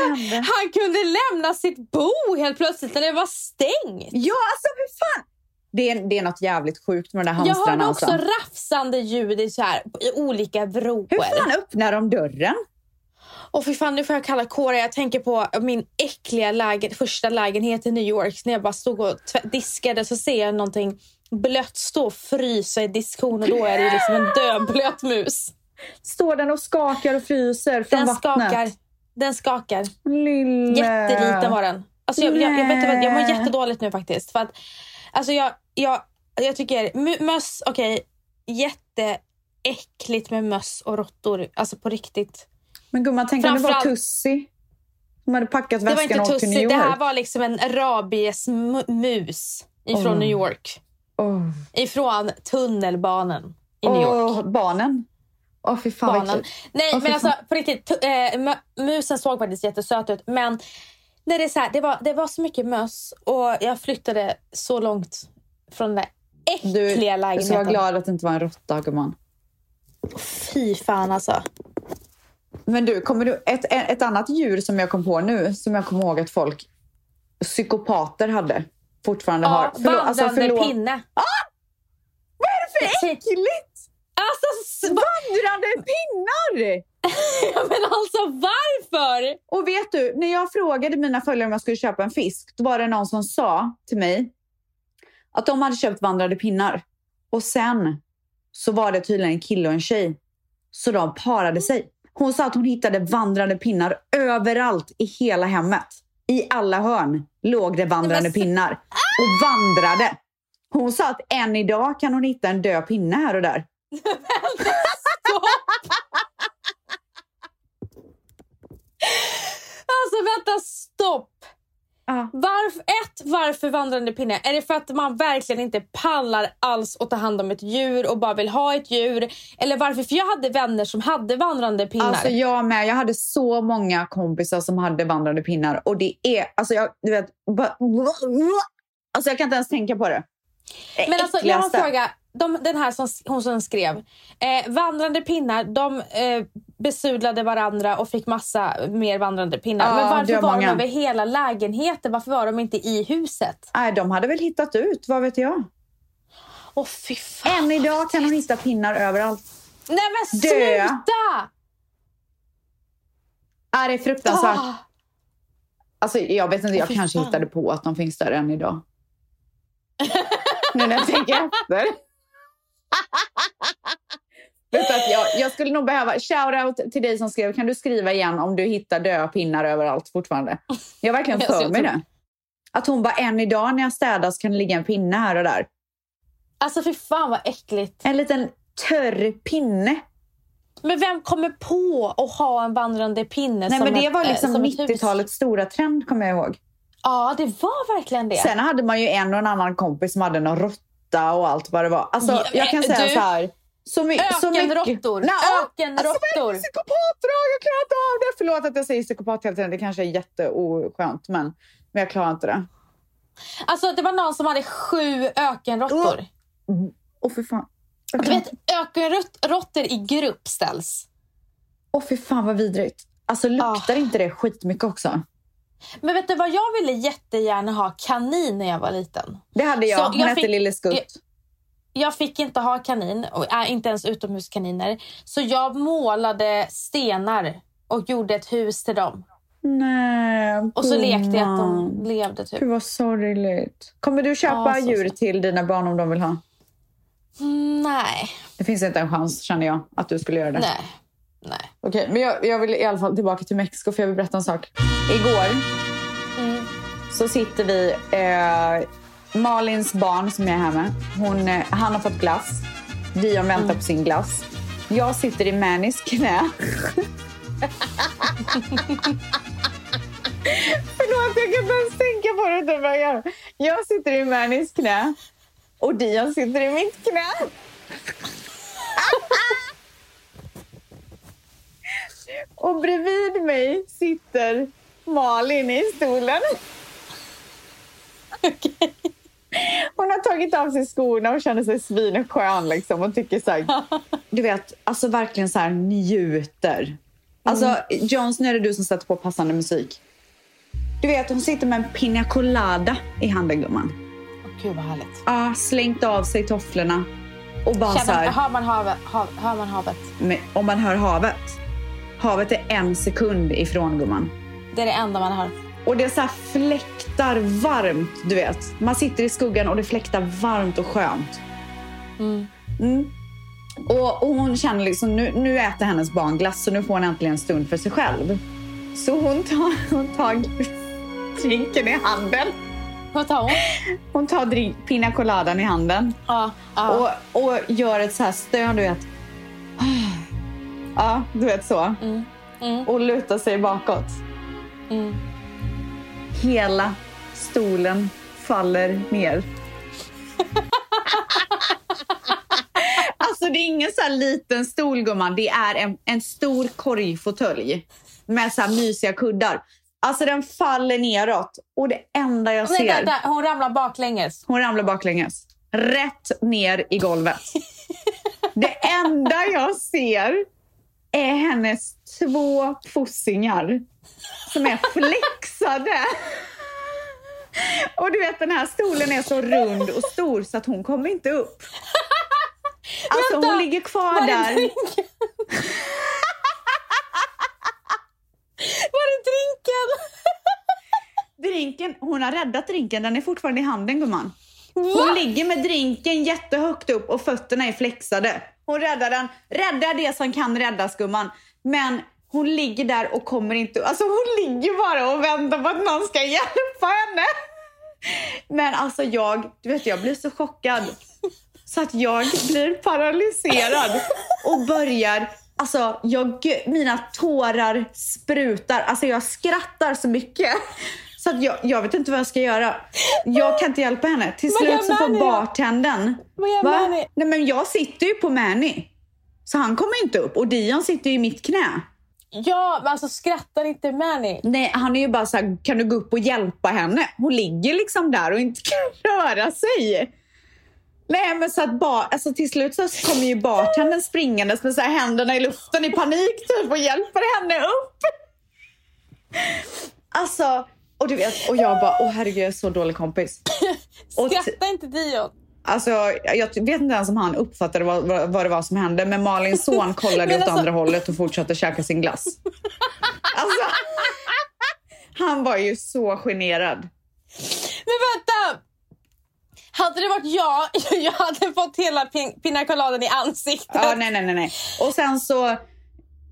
B: Hände?
C: Han kunde lämna sitt bo helt plötsligt när det var stängt.
B: Ja, alltså hur fan! Det är, det är något jävligt sjukt med de där
C: Jag
B: hamstrarna.
C: hörde också
B: alltså.
C: rafsande ljud i, så här, i olika vrår.
B: Hur fan öppnar de dörren?
C: Och för fan, nu får jag kalla kåra. Jag tänker på min äckliga lägen, första lägenhet i New York. När jag bara stod och diskade så ser jag någonting blött stå och frysa i diskon och då är det liksom en dödblöt mus.
B: Står den och skakar och fryser från
C: Den
B: vattnet?
C: skakar. Den skakar.
B: Lille.
C: Jätteliten var den. Alltså jag, jag, jag, vet inte vad, jag mår jättedåligt nu faktiskt. För att, alltså jag, jag, jag tycker mö- möss, okej, jätteäckligt med möss och råttor. Alltså på riktigt.
B: Men gumman, tänk om det var Tussi som hade packat
C: Det var
B: väskan
C: inte
B: och åkt till
C: Tussi,
B: New
C: det här
B: York.
C: var liksom en rabiesmus ifrån
B: Oh.
C: New York.
B: Åh.
C: Ifrån tunnelbanan i New York.
B: Åh, barnen. Åh, fy fan äckligt.
C: Nej,
B: fy
C: men alltså
B: fan.
C: på riktigt. mö- musen såg faktiskt jättesöt ut. Men när det, är så här, det, var, det var så mycket möss och jag flyttade så långt från den där
B: Du,
C: äckliga
B: jag ska vara
C: lägenheten.
B: glad att det inte var en råtta, gumman.
C: Fy fan alltså.
B: Men du, kommer du ett, ett annat djur som jag kom på nu, som jag kommer ihåg att folk, psykopater hade, fortfarande
C: Ja,
B: har. Förlåt, alltså,
C: vandrande
B: förlåt.
C: pinne.
B: Vad är det för äckligt?
C: Alltså,
B: Vandrande pinnar!
C: men alltså varför?
B: Och vet du, när jag frågade mina följare om jag skulle köpa en fisk, då var det någon som sa till mig att de hade köpt vandrande pinnar. Och sen så var det tydligen en kille och en tjej. Så de parade sig. Hon sa att hon hittade vandrande pinnar överallt i hela hemmet. I alla hörn låg det vandrande pinnar och vandrade. Hon sa att än idag kan hon hitta en död pinne här och där.
C: Alltså vänta, stopp.
B: Ja.
C: Varför, ett, varför vandrande pinne? Är det för att man verkligen inte pallar alls att ta hand om ett djur och bara vill ha ett djur? Eller varför? För jag hade vänner som hade vandrande pinnar.
B: Alltså jag med. Jag hade så många kompisar som hade vandrande pinnar. Och det är, alltså jag, du vet, bara, Alltså jag kan inte ens tänka på det. Det
C: Men alltså, jag har en
B: äckligaste.
C: fråga. De, den här som, hon som skrev. Eh, vandrande pinnar, de eh, besudlade varandra och fick massa mer vandrande pinnar.
B: Ja,
C: Men varför
B: var
C: var de över hela lägenheten? Varför var de inte i huset?
B: Nej, de hade väl hittat ut, vad vet jag.
C: Åh fy fan.
B: Än idag kan hon hitta pinnar överallt.
C: Nej men
B: Dö.
C: sluta!
B: Är det är fruktansvärt.
C: Ah.
B: Alltså, jag vet inte, jag
C: Fy
B: kanske
C: fan.
B: hittade på att de finns där än idag. nu när jag tänker efter. att jag, jag skulle nog behöva... Shout-out till dig som skrev. Kan du skriva igen om du hittar döda pinnar överallt fortfarande? Jag har verkligen
C: Alltså,
B: för mig det. Att hon bara, än idag när jag städar så kan det ligga en pinne här och där.
C: Alltså fy fan vad äckligt.
B: En liten törr pinne.
C: Men vem kommer på att ha en vandrande pinne
B: Nej, men det
C: ett,
B: var
C: eh,
B: liksom
C: som ett hus?
B: 90-talets stora trend, kommer jag ihåg.
C: Ja, det var verkligen det.
B: Sen hade man ju en och en annan kompis som hade någon råtta och allt vad det var. Alltså,
C: Ja,
B: jag kan säga
C: du-
B: så här. Så, my-.
C: Ökenråttor.
B: Nej,
C: Ökenråttor.
B: Alltså, för psykopatdrag? Jag klarar inte av det. Förlåt att jag säger psykopat hela tiden. Det kanske är jätteoskönt, men, men jag klarar inte det.
C: Alltså det var någon som hade sju ökenråttor.
B: Åh, fy fan. Jag
C: Du vet, ökenråttor i grupp ställs.
B: Åh, fy fan vad vidrigt. Alltså luktar inte det skitmycket också?
C: Men vet du vad, jag ville jättegärna ha kanin när jag var liten.
B: Det hade jag.
C: Så
B: Hon
C: jag
B: hette
C: fick-
B: Lille Skutt.
C: Jag fick inte ha kanin, och äh, inte ens utomhuskaniner. Så jag målade stenar och gjorde ett hus till dem.
B: Nej,
C: Och så lekte jag att de levde typ.
B: Gud vad sorgligt. Kommer du köpa
C: Ja,
B: djur till dina barn om de vill ha?
C: Mm, nej,
B: Det finns inte en chans känner jag att du skulle göra det.
C: nej, nej.
B: Okej, men jag, jag vill i alla fall tillbaka till Mexiko för jag vill berätta en sak. Igår
C: Mm.
B: så sitter vi, eh, Malins barn som jag är här med, hon, eh, han har fått glass. Dion väntar
C: Mm.
B: på sin glass. Jag sitter i Mannys knä. Förlåt, jag kan inte ens tänka på det. utan att Jag, gör. jag sitter i Mannys knä och Dion sitter i mitt knä. Och bredvid mig sitter Malin i stolen. Hon har tagit av sig skorna och känner sig svinskön liksom och tycker så här, du vet, alltså verkligen så här njuter. Alltså Jones, nu är det du som sätter på passande musik. Du vet, hon sitter med en pina colada i handen gumman.
C: Gud vad härligt.
B: Ja, slängt av sig tofflorna och bara så
C: Känner,
B: här,
C: hör, man havet, hav, hör man havet?
B: med, om man hör havet. Havet är en sekund ifrån gumman.
C: Det är det enda man hör.
B: Och det är så fläktar varmt, du vet. Man sitter i skuggan och det fläktar varmt och skönt.
C: Mm.
B: Mm. Och, och hon känner liksom, nu, nu äter hennes barn glass så nu får hon äntligen en stund för sig själv. Så hon tar, hon tar drinken i handen.
C: Vad tar hon?
B: Hon tar drink, pina coladan i handen
C: Ja, ja.
B: och, och gör ett så här stön, du vet. Ja, du vet så.
C: Mm. Mm.
B: Och lutar sig bakåt.
C: Mm.
B: Hela stolen faller ner. alltså det är ingen så liten stol gumman. Det är en, en stor korgfåtölj med så här mysiga kuddar. Alltså den faller neråt och det enda jag
C: Nej,
B: ser...
C: där, hon ramlar baklänges.
B: Hon ramlar baklänges. Rätt ner i golvet. Det enda jag ser är hennes två fossingar som är flexade. Och du vet den här stolen är så rund och stor så att hon kommer inte upp. Alltså
C: Vänta,
B: hon ligger kvar där.
C: Var det drinken?
B: Drinken, hon har räddat drinken, den är fortfarande i handen gumman. Hon ligger med drinken jättehögt upp och fötterna är flexade. Hon räddar den. Räddar det som kan räddas gumman. Men hon ligger där och kommer inte... Alltså hon ligger bara och väntar på att någon ska hjälpa henne. Men alltså jag, du vet jag blir så chockad. Så att jag blir paralyserad och börjar... Alltså jag, mina tårar sprutar. Alltså jag skrattar så mycket. Så att jag, jag vet inte vad jag ska göra. Jag kan inte hjälpa henne. Till
C: Vad
B: slut så får bartendern...
C: Vad gör
B: Va?
C: Manny?
B: Nej men jag sitter ju på Manny. Så han kommer inte upp. Och Dion sitter ju i mitt knä.
C: Ja, men alltså skrattar inte Manny?
B: Nej, han är ju bara så här, kan du gå upp och hjälpa henne? Hon ligger liksom där och inte kan röra sig. Nej, men så att bar, alltså till slut så kommer ju bartendern springandes med så här händerna i luften i panik typ och hjälper henne upp. Alltså, och du vet, och jag bara, åh herregud, jag är så dålig kompis.
C: Skrattar inte Dion?
B: Alltså, jag vet inte ens om han uppfattade vad, vad, vad det var som hände, men Malins son kollade åt
C: alltså-
B: andra hållet och fortsatte käka sin glass. Alltså, han var ju så generad.
C: Men vänta! Hade det varit jag, jag hade fått hela pin- pinakoladen i ansiktet.
B: Ja, nej, nej, nej. Och sen så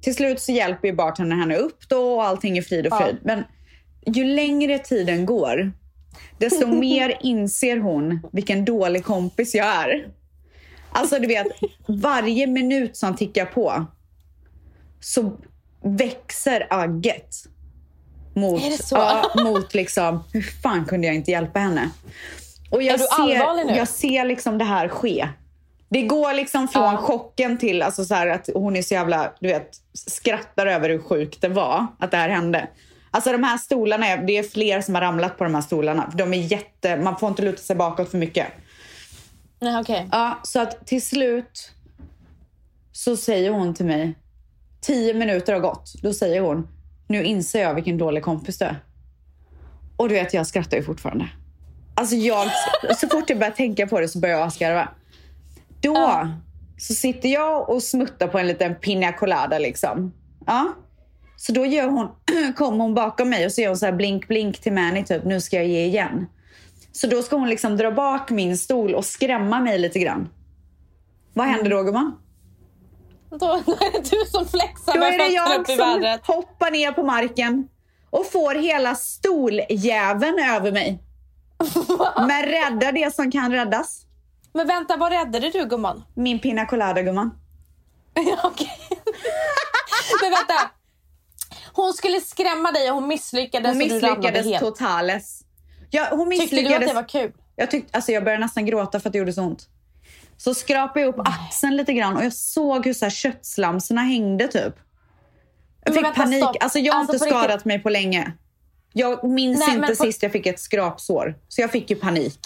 B: till slut så hjälper ju bartendern henne upp då och allting är frid och
C: Ja.
B: fröjd. Men ju längre tiden går, desto mer inser hon vilken dålig kompis jag är. Alltså du vet, varje minut som tickar på så växer agget. Mot,
C: Är det så?
B: Ja, mot liksom, hur fan kunde jag inte hjälpa henne? Och jag
C: Är du
B: ser,
C: allvarlig nu?
B: Jag ser liksom det här ske. Det går liksom från
C: Ja.
B: chocken till alltså så att hon är så jävla, du vet, skrattar över hur sjukt det var att det här hände. Alltså de här stolarna, är- det är fler som har ramlat på de här stolarna. De är jätte, man får inte luta sig bakåt för mycket.
C: Nej, okej.
B: Ja, så att till slut så säger hon till mig, tio minuter har gått, då säger hon, nu inser jag vilken dålig kompis du är. Och du vet, jag skrattar ju fortfarande. Alltså jag, så fort jag börjar tänka på det så börjar jag skarva. Då
C: Ja.
B: så sitter jag och smuttar på en liten pina colada liksom. Ja. Så då gör hon, kommer hon bakom mig och så gör hon så här blink blink till Manny typ, nu ska jag ge igen. Så då ska hon liksom dra bak min stol och skrämma mig lite grann. Vad händer då gumman?
C: Då, då är det du som flexar
B: Då
C: med
B: är det jag som hoppar ner på marken och får hela stoljäveln över mig. Men räddar det som kan räddas.
C: Men vänta, vad räddade du gumman?
B: Min pina colada gumman.
C: Okej. Men vänta. Hon skulle skrämma dig och hon misslyckades
B: Hon
C: och
B: misslyckades
C: helt.
B: totales. Ja, hon
C: Tyckte du att det var kul?
B: Jag, tyckte, alltså jag började nästan gråta för att det gjorde så ont. Så skrapade jag upp axeln lite grann och jag såg hur så här köttslamsorna hängde typ. Jag fick
C: vänta,
B: panik.
C: stopp.
B: Alltså jag har
C: Alltså,
B: inte
C: på riktigt.
B: skadat mig på länge. Jag minns
C: Nej,
B: inte
C: på-
B: sist jag fick ett skrapsår. Så jag fick ju panik.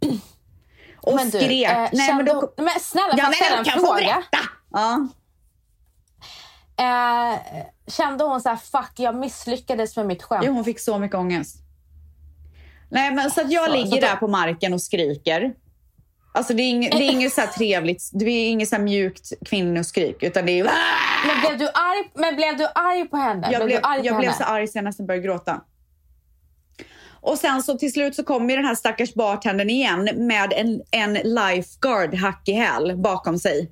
B: Och
C: Men du,
B: skrek.
C: eh,
B: Nej, men då...
C: men snälla, får
B: Ja,
C: jag ställa en fråga?
B: Ja.
C: Eh, kände hon så här, fuck, jag misslyckades med mitt skämt?
B: Jo, hon fick så mycket ångest. Nej, men så att jag
C: Så-
B: ligger
C: så då-
B: där på marken och skriker. Alltså det är inget, det är inget så trevligt, det är inget så mjukt kvinnoskrik, utan det är
C: Men blev du arg, men blev du arg på henne?
B: Jag blev,
C: arg
B: jag blev
C: henne?
B: så arg så jag nästan började gråta. Och sen så till slut så kommer ju den här stackars bartendern igen med en, en lifeguard hack i häl bakom sig.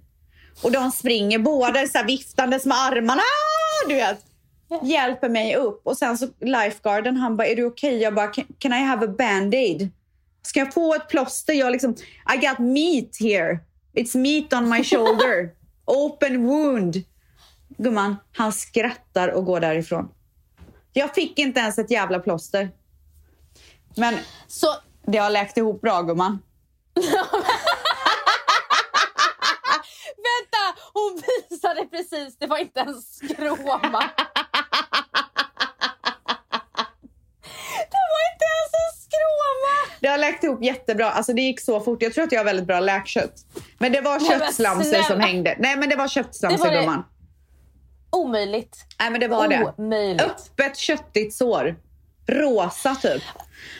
B: Och de springer båda så här viftandes med armarna, du vet. Hjälper mig upp. Och sen så lifeguarden han bara, är du okej? Jag bara, can, can I have a band-aid? Ska jag få ett plåster? Jag liksom, I got meat here. It's meat on my shoulder. Open wound. Gumman, han skrattar och går därifrån. Jag fick inte ens ett jävla plåster. Men
C: Så,
B: det har läkt ihop bra gumman.
C: vänta! Hon visade precis, det var inte en skråma. Det var inte ens en skråma!
B: Det har läkt ihop jättebra. Alltså det gick så fort. Jag tror att jag har väldigt bra läkkött. Men det var köttslamsor som hängde. Nej men det var
C: Det
B: köttslamsor
C: det.
B: gumman.
C: Omöjligt.
B: Nej men det var det.
C: Omöjligt.
B: Öppet köttigt sår. Rosa typ.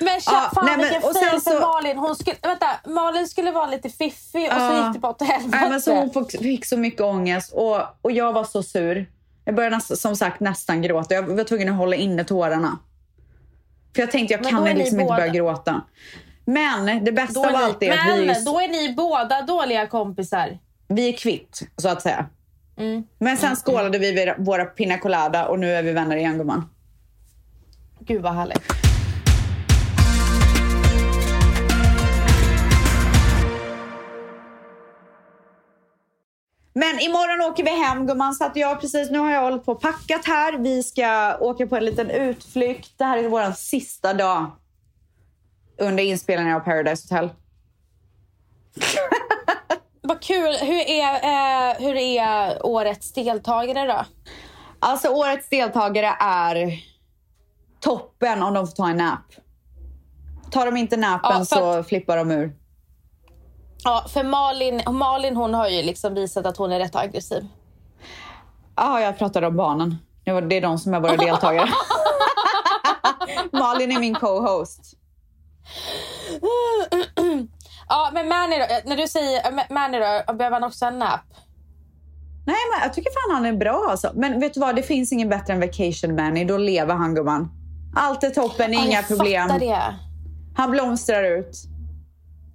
C: Men tja,
B: Ja,
C: fan
B: nej, men-
C: vilken fail för
B: så-
C: Malin. Hon skulle, vänta, Malin skulle vara lite fiffig och så
B: Ja.
C: gick det bara åt helvete.
B: Nej, men så hon fick, så mycket ångest och, och jag var så sur. Jag började nästan, som sagt nästan gråta. Jag var tvungen att hålla inne tårarna. För jag tänkte jag kan liksom inte
C: båda-
B: börja gråta. Men det bästa av allt är att vi
C: men då är ni båda dåliga kompisar.
B: vi är kvitt, så att säga.
C: Mm.
B: Men sen skålade vi våra pina colada och nu är vi vänner igen gumman.
C: Gud vad härligt.
B: Men imorgon åker vi hem gumman. Så att jag precis, nu har jag hållit på och packat här. Vi ska åka på en liten utflykt. Det här är vår sista dag under inspelningen av Paradise Hotel.
C: Vad kul. Hur är, eh, hur är årets deltagare då?
B: Alltså årets deltagare är toppen om de får ta en nap. Tar de inte nappen
C: Ja,
B: så flippar de ur.
C: Ja, för Malin, Malin hon har ju liksom visat att hon är rätt aggressiv.
B: Ja, jag pratade om barnen. Det var- det är de som är våra deltagare. Malin är min co-host.
C: Ja, men Manny då? När du säger Manny då, behöver han också en nap?
B: Nej, men jag tycker fan han är bra alltså. Men vet du vad, det finns ingen bättre än Vacation Manny. Då lever han gumman. Allt är toppen,
C: Ja,
B: inga problem.
C: det.
B: Han blomstrar ut.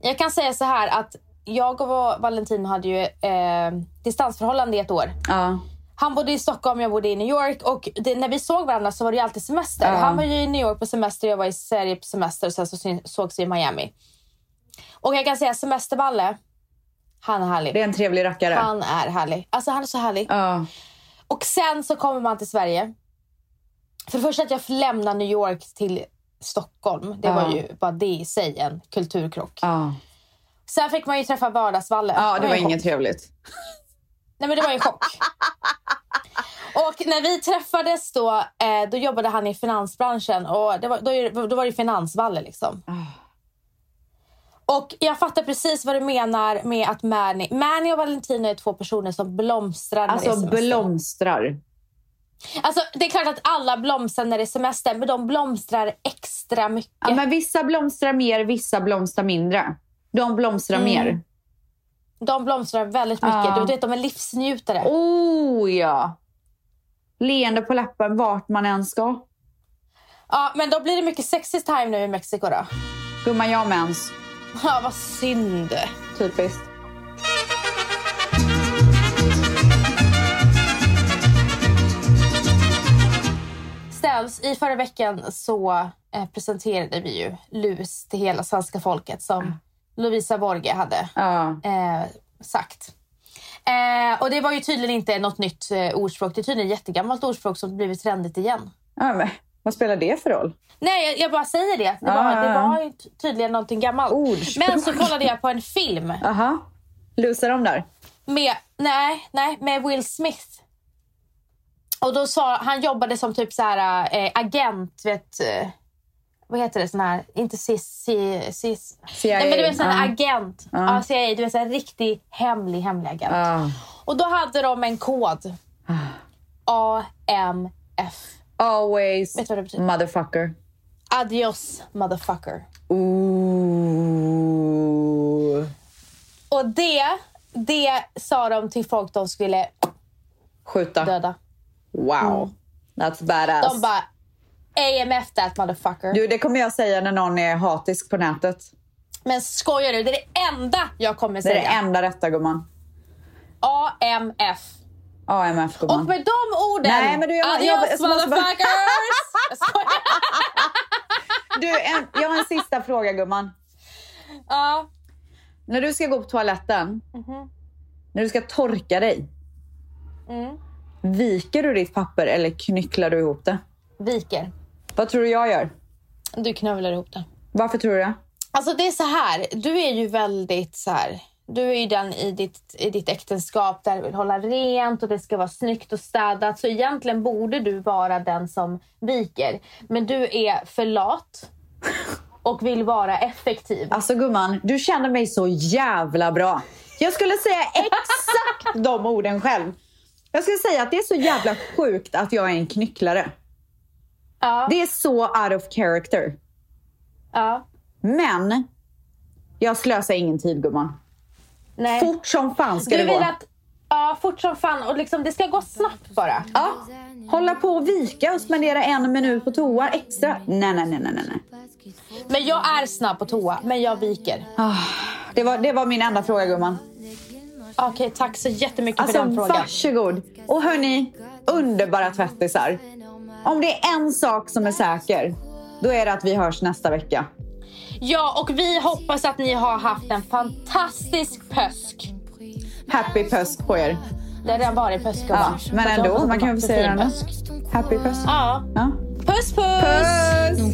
C: Jag kan säga så här att jag och Valentino hade ju eh, distansförhållande i ett år.
B: Ja.
C: Han bodde i Stockholm, jag bodde i New York och det, när vi såg varandra så var det ju alltid semester.
B: Ja.
C: Han var ju i New York på semester, jag var i Sverige på semester och sen så sågs vi i Miami. Och jag kan säga semesterballe, han är härlig.
B: Det är en trevlig rackare.
C: Han är härlig. Alltså han är så härlig.
B: Ja.
C: Och sen så kommer man till Sverige. För det första att jag lämnar New York till Stockholm. Det var ju bara det i sig en kulturkrock. Sen fick man ju träffa vardagsvalle.
B: ja, det var
C: en
B: inget trevligt.
C: Nej men det var ju en chock. Och när vi träffades då, eh, då jobbade han i finansbranschen och det var, då, då var det finansvalle liksom.
B: Ah.
C: Och jag fattar precis vad du menar med att Manny, Manny och Valentino är två personer som blomstrar
B: Alltså blomstrar.
C: Alltså, det är klart att alla blomstrar när det är semester, men de blomstrar extra mycket.
B: Ja, men vissa blomstrar mer, vissa blomstrar mindre. De blomstrar
C: Mm.
B: mer.
C: De blomstrar väldigt mycket.
B: Ja.
C: Du vet, de är livsnjutare.
B: Oh ja! Leende på läppen vart man än ska.
C: Ja, men då blir det mycket sexy time nu i Mexiko då.
B: Gumman, jag har mens.
C: Ja, vad synd.
B: Typiskt.
C: Ställs, i förra veckan så eh, presenterade vi ju LUS till hela svenska folket som Lovisa Borge hade
B: Ja.
C: eh, sagt. Eh, och det var ju tydligen inte något nytt eh, ordspråk. Det är tydligen ett jättegammalt ordspråk som blivit trendigt igen.
B: ja men, vad spelar det för roll?
C: Nej, jag, jag bara säger det. Det var, det
B: ja.
C: var tydligen någonting gammalt.
B: Ordspråk.
C: Men så kollade jag på en film
B: Aha. Lusar de där?
C: med, nej, nej, med Will Smith. Och då sa, han jobbade som typ så här eh, agent, vet, eh, vad heter det, sån här, inte cis, cis.
B: CIA.
C: Nej men du vet sån här
B: Ja.
C: agent,
B: Ja.
C: ja. CIA, du vet här riktig hemlig, hemlig agent.
B: Ja.
C: Och då hade de en kod. AMF.
B: Always
C: Vet du vad det betyder?
B: motherfucker.
C: Adios motherfucker.
B: Ooh.
C: Och det, det sa de till folk de skulle
B: Skjuta.
C: döda.
B: Wow. That's badass.
C: De bara AMF that motherfucker.
B: Du, det kommer jag säga när någon är hatisk på nätet.
C: Men skojar du? Det är det enda jag kommer
B: Det är det
C: säga.
B: enda rätta gumman.
C: AMF.
B: AMF
C: Och
B: gumman.
C: med de orden,
B: Nej, men du, jag- jag-
C: adios
B: jag bara-
C: motherfuckers! Jag.
B: Du, en, jag har en sista fråga gumman.
C: Ja.
B: När du ska gå på toaletten, när du ska torka dig,
C: Mm.
B: Viker du ditt papper eller knycklar du ihop det?
C: Viker.
B: Vad tror du jag gör?
C: Du knövlar ihop det.
B: Varför tror du det?
C: Alltså det är så här, du är ju väldigt så här. Du är ju den i ditt, i ditt äktenskap där du vill hålla rent och det ska vara snyggt och städat. Så egentligen borde du vara den som viker. Men du är för lat och vill vara effektiv.
B: Alltså gumman, du känner mig så jävla bra. Jag skulle säga exakt de orden själv. Jag skulle säga att det är så jävla sjukt att jag är en knycklare.
C: Ja,
B: Det är så out of character.
C: ja.
B: Men jag slösar ingen tid gumman.
C: Nej.
B: Fort som fan ska
C: du
B: det
C: vill
B: gå.
C: att, ja, fort som fan och liksom, det ska gå snabbt bara.
B: Ja, hålla på och vika och spendera en minut på toa extra. Nej, nej, nej, nej, nej.
C: Men jag är snabb på toa, men jag viker.
B: Ah, det, var, det var min enda fråga gumman.
C: Okej, tack så jättemycket
B: Alltså
C: för den frågan.
B: varsågod. Och hörni, underbara tvättisar. Om det är en sak som är säker, då är det att vi hörs nästa vecka.
C: Ja, och vi hoppas att ni har haft en fantastisk pösk.
B: Happy pösk på er.
C: Det har redan varit pösk
B: Ja,
C: va?
B: men ändå, man kan väl säga det
C: pösk.
B: Happy pösk.
C: Ja.
B: Ja.
C: Puss puss!
B: Puss!